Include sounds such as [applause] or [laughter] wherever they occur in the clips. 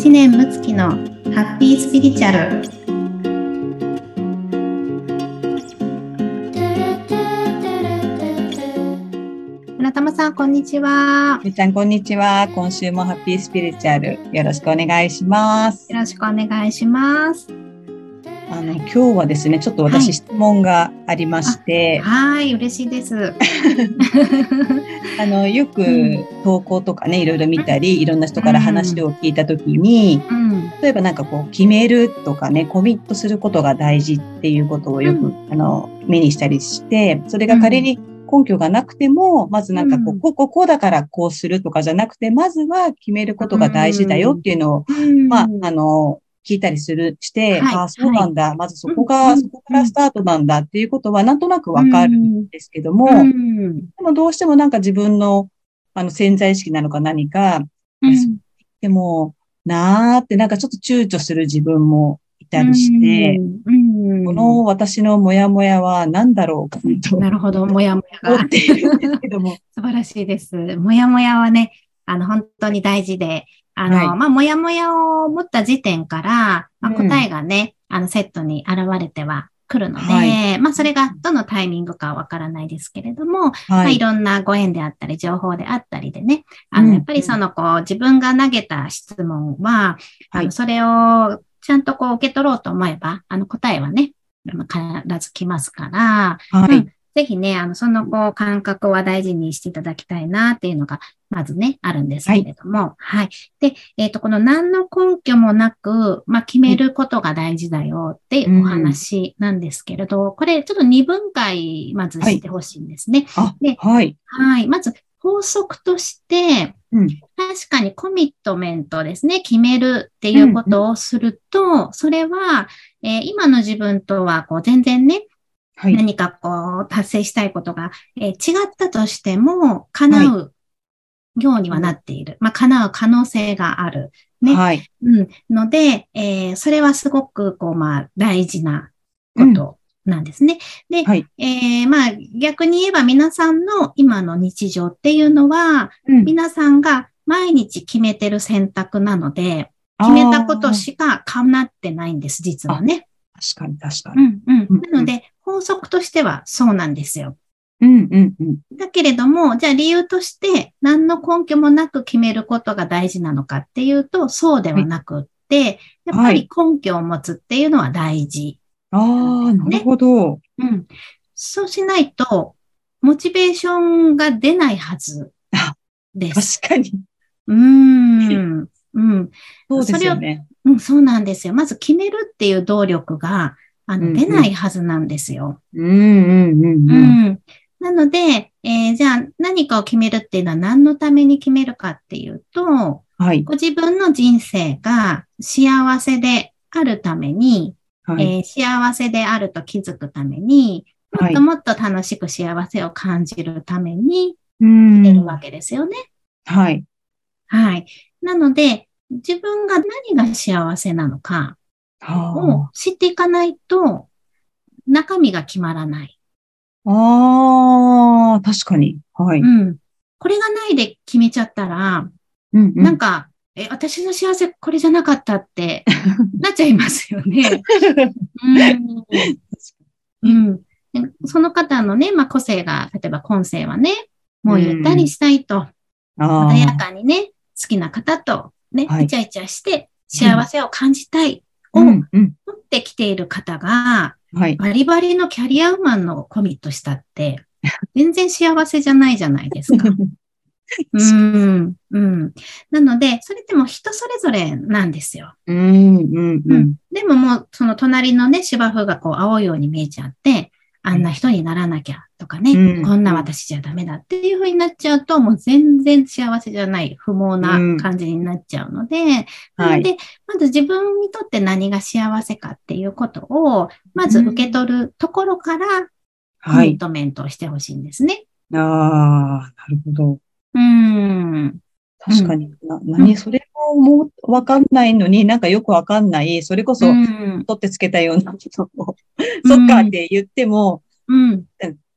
知念睦月のハッピースピリチュアル。村玉さんこんにちは。みちゃんこんにちは。今週もハッピースピリチュアルよろしくお願いします。よろしくお願いしますあの今日はですね、ちょっと私、質問がありまして、はい、嬉しいです。[laughs] あのよく投稿とかね、いろいろ見たり、いろんな人から話を聞いたときに、うん、例えばなんかこう決めるとかね、コミットすることが大事っていうことをよく、うん、あの目にしたりして、それが仮に根拠がなくても、まずなんかこう、こう、こう、こうだからこうするとかじゃなくて、まずは決めることが大事だよっていうのを、まあ、あの、聞いたりする、して、はい、ああ、そうなんだ、はい、まずそこが、うん、そこからスタートなんだっていうことはなんとなくわかるんですけども、うん、でもどうしてもなんか自分の、あの、潜在意識なのか何か、うん、でも、なーってなんかちょっと躊躇する自分もいたりして、この私のモヤモヤは何だろうかと。なるほど、モヤモヤが。思っているんですけども。[laughs] 素晴らしいです。モヤモヤはね、あの、本当に大事で、あの、はい、まあ、もやもやを持った時点から、まあ、答えがね、うん、あの、セットに現れては来るので、はい、まあ、それがどのタイミングかはわからないですけれども、はい。まあ、いろんなご縁であったり、情報であったりでね、あの、やっぱりその、こう、自分が投げた質問は、あの、それをちゃんとこう受け取ろうと思えば、あの、答えはね、必ず来ますから、はい、うんぜひね、あの、そのこう感覚は大事にしていただきたいなっていうのが、まずね、あるんですけれども、はい。はい、で、えっ、ー、と、この何の根拠もなく、まあ、決めることが大事だよってお話なんですけれど、うん、これちょっと二分解、まずしてほしいんですね。はい、で、はい。はい。まず、法則として、うん、確かにコミットメントですね、決めるっていうことをすると、うんうん、それは、えー、今の自分とはこう全然ね、はい、何かこう達成したいことが、えー、違ったとしても叶うようにはなっている。はい、まあ、叶う可能性がある。ね。はい。うん。ので、えー、それはすごく、こう、まあ、大事なことなんですね。うん、で、はい、えー、まあ、逆に言えば皆さんの今の日常っていうのは、うん、皆さんが毎日決めてる選択なので、決めたことしか叶ってないんです、実はね。確かに、確かに。うん、うん。なので、法則としてはそうなんですよ。うんうんうん。だけれども、じゃあ理由として何の根拠もなく決めることが大事なのかっていうと、そうではなくって、やっぱり根拠を持つっていうのは大事、ね、ああ、なるほど。うん。そうしないと、モチベーションが出ないはずです。確かに。うーん。[laughs] うん。そうですよね。うん、そうなんですよ。まず決めるっていう動力が、あの、出ないはずなんですよ。うんうんうんうん。なので、えー、じゃあ何かを決めるっていうのは何のために決めるかっていうと、はい、ご自分の人生が幸せであるために、はい、えー、幸せであると気づくために、もっともっと楽しく幸せを感じるために、決めるわけですよね。はい。はい。なので、自分が何が幸せなのか、を知っていかないと、中身が決まらない。ああ、確かに。はい。うん。これがないで決めちゃったら、うんうん、なんか、え、私の幸せこれじゃなかったって [laughs] なっちゃいますよね。うん、うん。その方のね、まあ、個性が、例えば今世はね、もうゆったりしたいと、穏やかにね、好きな方とね、はい、イチャイチャして幸せを感じたいを持ってきている方が、はい、バリバリのキャリアウーマンのコミットしたって、全然幸せじゃないじゃないですか。[laughs] うん、うん。なので、それっても人それぞれなんですよ。うん、うん、うん。でももう、その隣のね、芝生がこう、青いように見えちゃって、あんな人にならなきゃとかね、うん、こんな私じゃダメだっていうふうになっちゃうと、もう全然幸せじゃない、不毛な感じになっちゃうので、うん、なので、まず自分にとって何が幸せかっていうことを、まず受け取るところから、コミットメントをしてほしいんですね。はい、ああ、なるほど。うん。確かに。な、何、それももうわかんないのに、なんかよくわかんない、それこそ、取ってつけたようなことを、そっかって言っても、うん、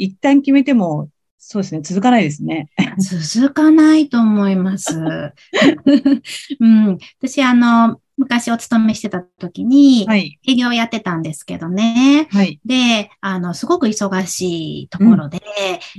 一旦決めても、そうですね。続かないですね。[laughs] 続かないと思います。[laughs] うん、私、あの、昔お勤めしてた時に、営業やってたんですけどね。はい、で、あの、すごく忙しいところで、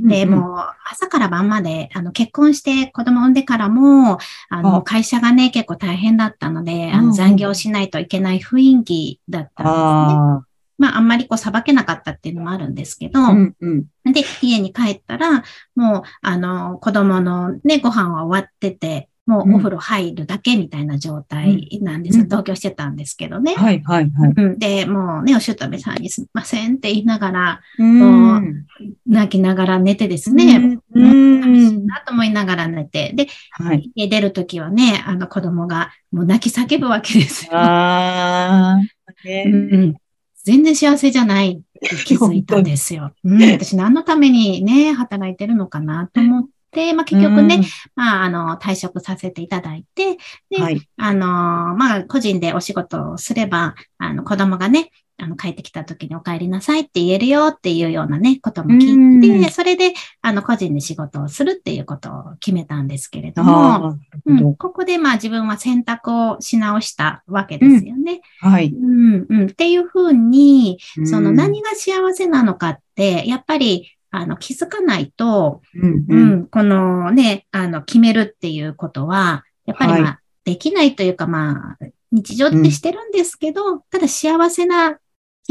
うん、で、もう朝から晩まで、あの、結婚して子供産んでからも、あの、会社がね、結構大変だったので、あの、残業しないといけない雰囲気だったんですね。まあ、あんまりこう、さばけなかったっていうのもあるんですけど、うんうん、で、家に帰ったら、もう、あの、子供のね、ご飯は終わってて、もうお風呂入るだけみたいな状態なんです。うん、同居してたんですけどね。はいはいはい。うん、で、もうね、お姑さんにすみませんって言いながら、うん、泣きながら寝てですね、うん、寂しいなと思いながら寝て、で、はい、出るときはね、あの子供がもう泣き叫ぶわけですよ。あね、うん全然幸せじゃないって気づいたんですよ。うん、私何のためにね、働いてるのかなと思って、まあ結局ね、うん、まああの、退職させていただいて、で、はい、あの、まあ個人でお仕事をすれば、あの子供がね、あの、帰ってきた時にお帰りなさいって言えるよっていうようなね、ことも聞いて、それで、あの、個人で仕事をするっていうことを決めたんですけれども、うん、ここでまあ自分は選択をし直したわけですよね。うん、はい。うん、うん。っていうふうに、その何が幸せなのかって、やっぱり、あの、気づかないと、うん、うん、このね、あの、決めるっていうことは、やっぱりまあ、はい、できないというかまあ、日常ってしてるんですけど、うん、ただ幸せな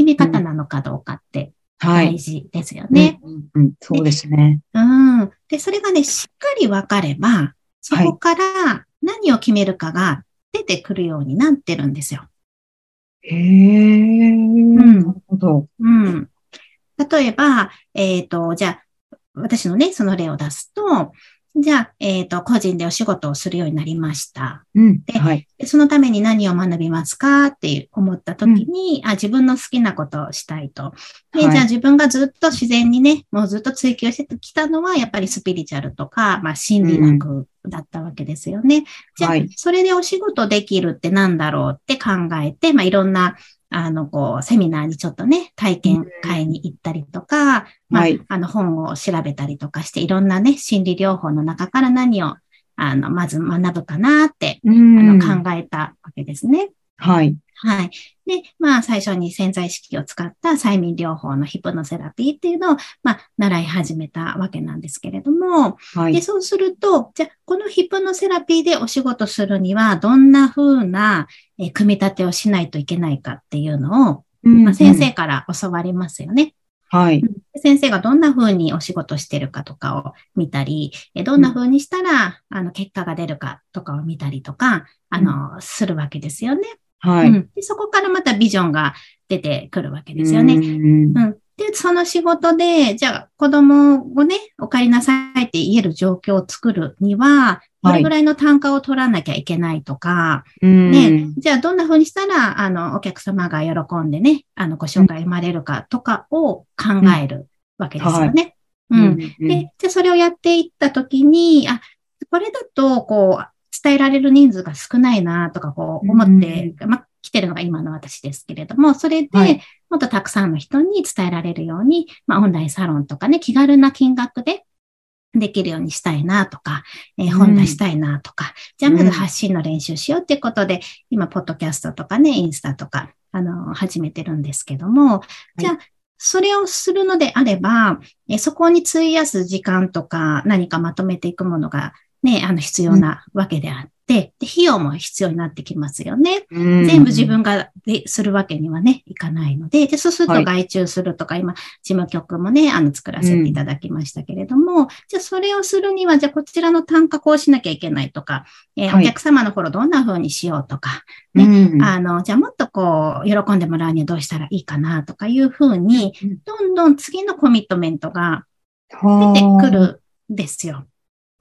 決め方なのかどうかって大事ですよね。そうですね。うん。で、それがね、しっかり分かれば、そこから何を決めるかが出てくるようになってるんですよ。へえ、うん、なるほど。うん。例えば、えっ、ー、と、じゃあ、私のね、その例を出すと、じゃあ、えっ、ー、と、個人でお仕事をするようになりました。うん、で、はい、そのために何を学びますかって思った時に、うん、あ、自分の好きなことをしたいと。で、はい、じゃあ自分がずっと自然にね、もうずっと追求してきたのは、やっぱりスピリチュアルとか、まあ、心理学だったわけですよね。うん、じゃあ、はい、それでお仕事できるって何だろうって考えて、まあ、いろんなあの、こう、セミナーにちょっとね、体験会に行ったりとか、まあ、あの、本を調べたりとかして、いろんなね、心理療法の中から何を、あの、まず学ぶかなって、あの、考えたわけですね。はい。はい。で、まあ、最初に潜在意識を使った催眠療法のヒプノセラピーっていうのを、まあ、習い始めたわけなんですけれども、はい、で、そうすると、じゃこのヒプノセラピーでお仕事するには、どんな風な、えー、組み立てをしないといけないかっていうのを、うんうん、まあ、先生から教わりますよね。はい。先生がどんな風にお仕事してるかとかを見たり、どんな風にしたら、あの、結果が出るかとかを見たりとか、あの、するわけですよね。はい、うん、で。そこからまたビジョンが出てくるわけですよね。うん、うん、で、その仕事で、じゃあ子供をね、お帰りなさいって言える状況を作るには、どれぐらいの単価を取らなきゃいけないとか、はい、ね、じゃあどんな風にしたら、あの、お客様が喜んでね、あの、ご紹介生まれるかとかを考えるわけですよね。うん。で、じゃあそれをやっていったときに、あ、これだと、こう、伝えられる人数が少ないなとかこう思って、まあ、来てるのが今の私ですけれども、それで、もっとたくさんの人に伝えられるように、まあ、オンラインサロンとかね、気軽な金額でできるようにしたいなとか、えー、本出したいなとか、うん、じゃあまず発信の練習しようっていうことで、今、ポッドキャストとかね、インスタとか、あの、始めてるんですけども、じゃあ、それをするのであれば、えそこに費やす時間とか何かまとめていくものがね、あの必要なわけであって、で、費用も必要になってきますよね。全部自分がでするわけにはね、いかないので、で、そうすると外注するとか、はい、今、事務局もね、あの、作らせていただきましたけれども、うん、じゃあそれをするには、じゃあこちらの単価こうしなきゃいけないとか、えー、お客様の頃どんな風にしようとか、ね、うん、あの、じゃあもっとこう、喜んでもらうにはどうしたらいいかなとかいう風に、どんどん次のコミットメントが出てくるんですよ。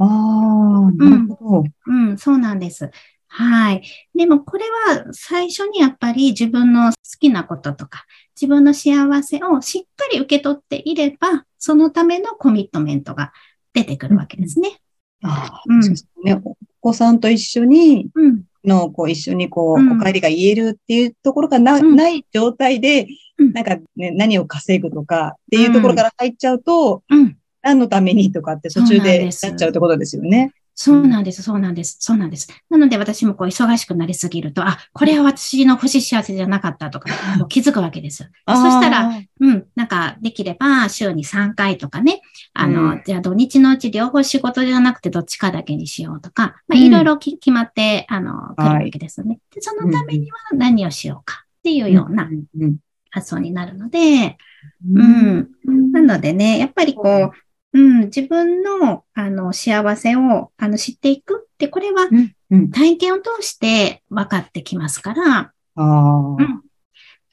ああ、なるほど、うん。うん、そうなんです。はい。でもこれは最初にやっぱり自分の好きなこととか、自分の幸せをしっかり受け取っていれば、そのためのコミットメントが出てくるわけですね。うん、ああ、うん、そうですね。お子さんと一緒に、うん、の、こう、一緒にこう、お帰りが言えるっていうところがなうん、ない状態で、なんかね、何を稼ぐとかっていうところから入っちゃうと、何のためにとかって途中でなっちゃうってことですよね。そうなんです、そうなんです、そうなんです。なので私もこう忙しくなりすぎると、あ、これは私の不死幸せじゃなかったとか、[laughs] 気づくわけです。そしたら、うん、なんかできれば週に3回とかね、あの、うん、じゃあ土日のうち両方仕事じゃなくてどっちかだけにしようとか、まあ、いろいろ決まって、あの、来るわけですよね。で、そのためには何をしようかっていうような発想になるので、うん。なのでね、やっぱりこう、うん、自分の、あの、幸せを、あの、知っていく。って、これは、体験を通して分かってきますから、うん、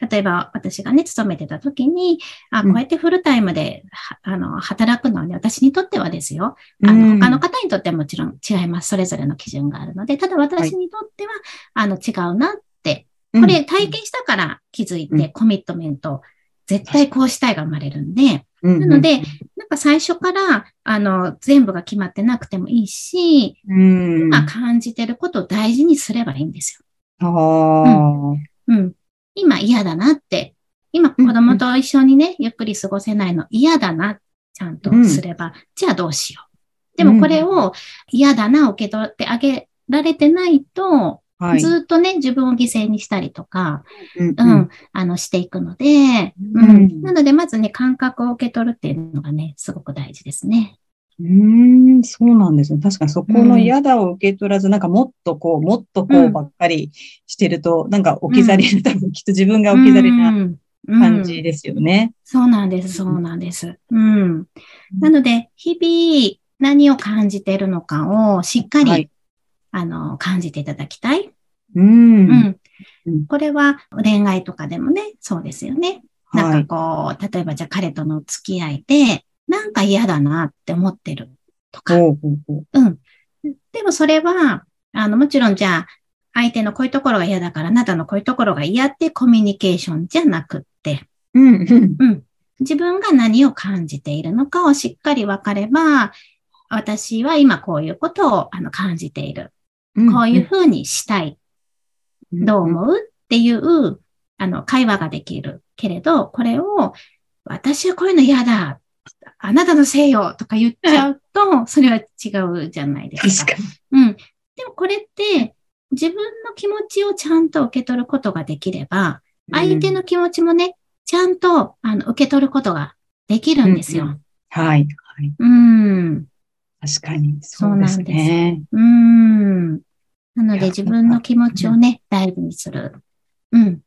例えば、私がね、勤めてた時に、あ、こうやってフルタイムで、うん、あの、働くのはね、私にとってはですよ。あの、他の方にとってはもちろん違います。それぞれの基準があるので、ただ私にとっては、はい、あの、違うなって、これ体験したから気づいて、コミットメント、絶対こうしたいが生まれるんで、なので、なんか最初から、あの、全部が決まってなくてもいいし、今感じてることを大事にすればいいんですよ。うん、うん。今嫌だなって、今子供と一緒にね、ゆっくり過ごせないの嫌だな、ちゃんとすれば、じゃあどうしよう。でもこれを嫌だな、受け取ってあげられてないと、はい、ずっとね、自分を犠牲にしたりとか、うん、うん、あの、していくので、うん、うん、なので、まずね、感覚を受け取るっていうのがね、すごく大事ですね。うん、そうなんですね。確かにそこの嫌だを受け取らず、なんかもっとこう、もっとこうばっかりしてると、なんか置き去り、多分きっと自分が置き去りな感じですよね。そうなんです、そうなんです。うん。なので、日々何を感じているのかをしっかり、はいあの、感じていただきたい。うん。うん。これは恋愛とかでもね、そうですよね。なんかこう、例えばじゃあ彼との付き合いで、なんか嫌だなって思ってるとか。うん。でもそれは、あの、もちろんじゃあ、相手のこういうところが嫌だから、あなたのこういうところが嫌ってコミュニケーションじゃなくって、うん、うん、自分が何を感じているのかをしっかり分かれば、私は今こういうことをあの感じている。こういうふうにしたい。どう思うっていう、あの、会話ができるけれど、これを、私はこういうの嫌だ。あなたのせいよとか言っちゃうと、それは違うじゃないですか。うん。でもこれって、自分の気持ちをちゃんと受け取ることができれば、相手の気持ちもね、ちゃんとあの受け取ることができるんですよ。うんうん、はい。はい。うん。確かに。そうですね。うなんです。うん。なので自分の気持ちをね、大事にする。うん。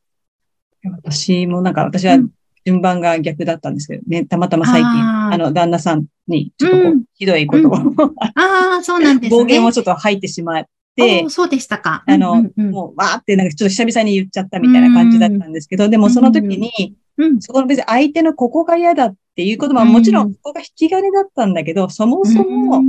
私もなんか、私は順番が逆だったんですけどね、たまたま最近、あの、旦那さんに、ちょっとこう、うん、ひどいことを、ああ、そうなんですね。暴言をちょっと吐いてしまって、そうでしたか。あの、もう、わーって、なんかちょっと久々に言っちゃったみたいな感じだったんですけど、でもその時に、うん、そこの別に相手のここが嫌だっていうことはもちろんここが引き金だったんだけど、そもそも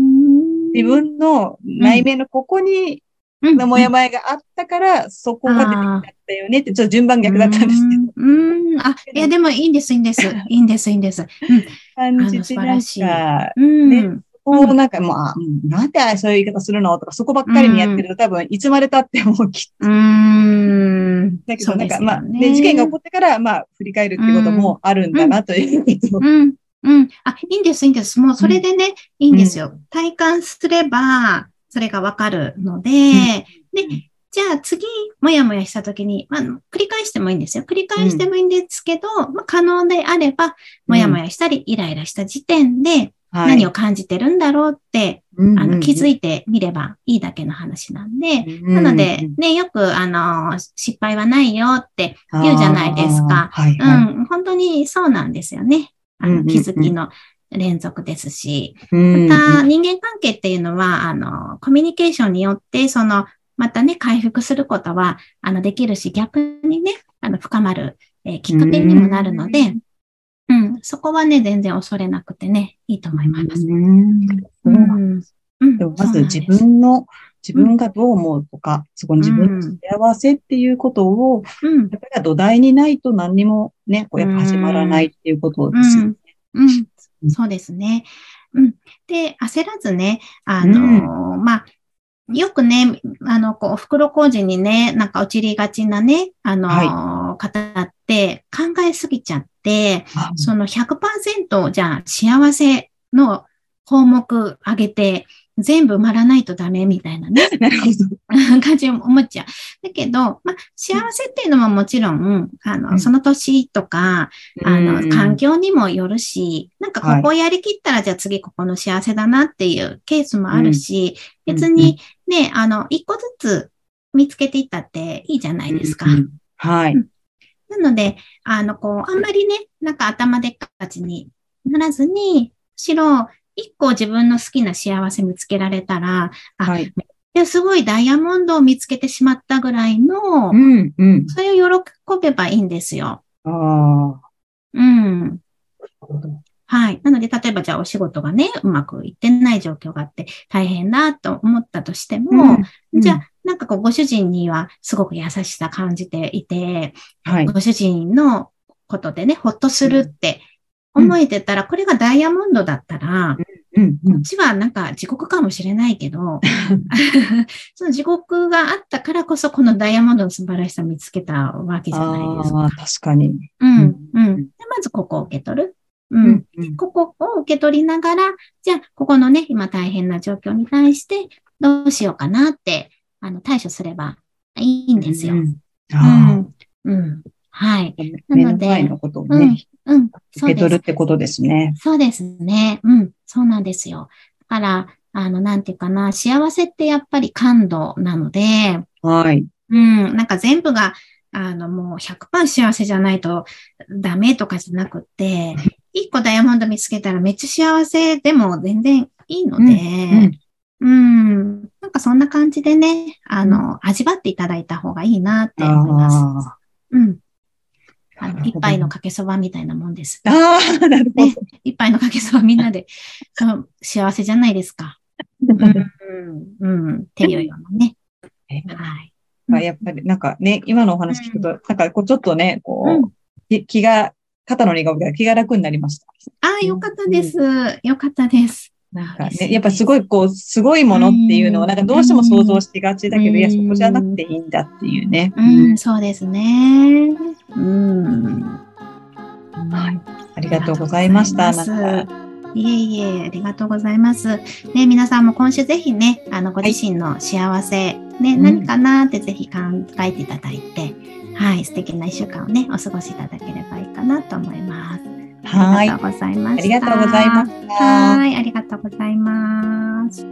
自分の内面のここにのもやもやがあったから、そこが出てきったよねって、ちょっと順番逆だったんですけど。うん。あ、いや、でもいいんです、いいんです。[laughs] いいんです、いいんです。うん。感じて、なんか、うん。こうなんかもう、あ、なんでそういう言い方するのとか、そこばっかりにやってると、多分、いつまで経ってもきっと。うん。だけど、なんか、まあ、ね、事件が起こってから、まあ、振り返るってこともあるんだなということ。うん。うん。あ、いいんです、いいんです。もう、それでね、いいんですよ。体感すれば、それがわかるので、うん、で、じゃあ次、もやもやしたときに、まあ、繰り返してもいいんですよ。繰り返してもいいんですけど、うん、まあ、可能であれば、もやもやしたり、イライラした時点で、何を感じてるんだろうって、はい、あの気づいてみればいいだけの話なんで、なので、ね、よく、あの、失敗はないよって言うじゃないですか。はいはい、うん、本当にそうなんですよね。あの気づきの連続ですし、また人間関係っていうのは、あの、コミュニケーションによって、その、またね、回復することは、あの、できるし、逆にね、あの、深まる、えー、きっかけにもなるので、うん、そこはね、全然恐れなくてね、いいと思います。うん。うん、でもまず自分の、自分がどう思うとか、そこに自分の幸せっていうことを、うん、やっぱり土台にないと何にもね、こうやっぱ始まらないっていうことですよね。うん、そうですね。うん。で、焦らずね、あの、うん、まあ、よくね、あの、こう、袋小路にね、なんか落ちりがちなね、あの、はい、方って考えすぎちゃって、その100%じゃあ幸せの項目上げて、全部埋まらないとダメみたいなね。[laughs] なるほど。[laughs] 感じを思っちゃう。だけど、まあ、幸せっていうのももちろん、あの、その年とか、あの、環境にもよるし、なんかここをやりきったら、じゃあ次ここの幸せだなっていうケースもあるし、別にね、あの、一個ずつ見つけていったっていいじゃないですか。はい。なので、あの、こう、あんまりね、なんか頭でっかちにならずに、むしろ、一個自分の好きな幸せ見つけられたら、あ、はい、すごいダイヤモンドを見つけてしまったぐらいの、うんうん、それを喜べばいいんですよ。ああ。うん。はい。なので、例えばじゃあお仕事がね、うまくいってない状況があって大変だと思ったとしても、うん、じゃあ、なんかこう、ご主人にはすごく優しさ感じていて、はい、ご主人のことでね、ほっとするって思えてたら、これがダイヤモンドだったら、うんこっちはなんか地獄かもしれないけど、[laughs] [laughs] その地獄があったからこそ、このダイヤモンドの素晴らしさ見つけたわけじゃないですか。確かに。うん、うん。でまずここを受け取る。うん、うん、ここを受け取りながら、じゃあ、ここのね、今大変な状況に対して、どうしようかなって、あの、対処すればいいんですよ。うん。うん。はい。なので、のことをね、うん、受け取るってことですね。そうですね。うん、そうなんですよ。だから、あの、なんていうかな、幸せってやっぱり感度なので、はい。うん、なんか全部が、あの、もう100%幸せじゃないとダメとかじゃなくって、一個ダイヤモンド見つけたらめっちゃ幸せでも全然いいので、うん、うん、なんかそんな感じでね、あの、味わっていただいた方がいいなって思います。うん。あの一杯のかけそばみたいなもんです。ああ、なるほど、ね。一杯のかけそばみんなで、[laughs] 幸せじゃないですか。うん、うん、っていうようなね。はい。まあ、やっぱりなんかね、今のお話聞くと、うん、なんかこうちょっとね、こう、うん、気が、肩の荷が気が楽になりました。ああ、よかったです。よかったです。なんかね、やっぱすごいこう、すごいものっていうのを、なんかどうしても想像しがちだけど、いや、そこじゃなくていいんだっていうね。うん、そうですね。うん。はい。ありがとうございました。いえいえ、ありがとうございます。ね、皆さんも今週ぜひね、あの、ご自身の幸せ、はい、ね、何かなってぜひ考えていただいて、はい、素敵な一週間をね、お過ごしいただければいいかなと思います。はい。ありがとうございます。ありがとうございました。はい、ありがとうございます。